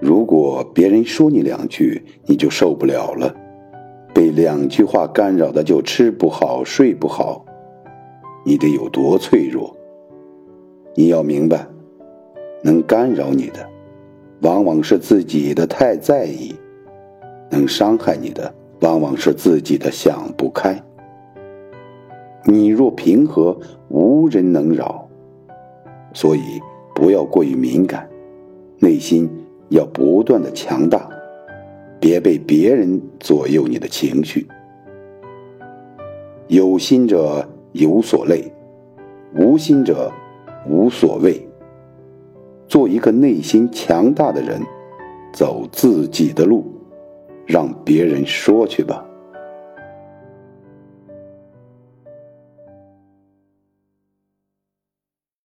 如果别人说你两句，你就受不了了，被两句话干扰的就吃不好睡不好，你得有多脆弱？你要明白，能干扰你的，往往是自己的太在意；能伤害你的，往往是自己的想不开。你若平和，无人能扰。所以，不要过于敏感，内心。要不断的强大，别被别人左右你的情绪。有心者有所累，无心者无所谓。做一个内心强大的人，走自己的路，让别人说去吧。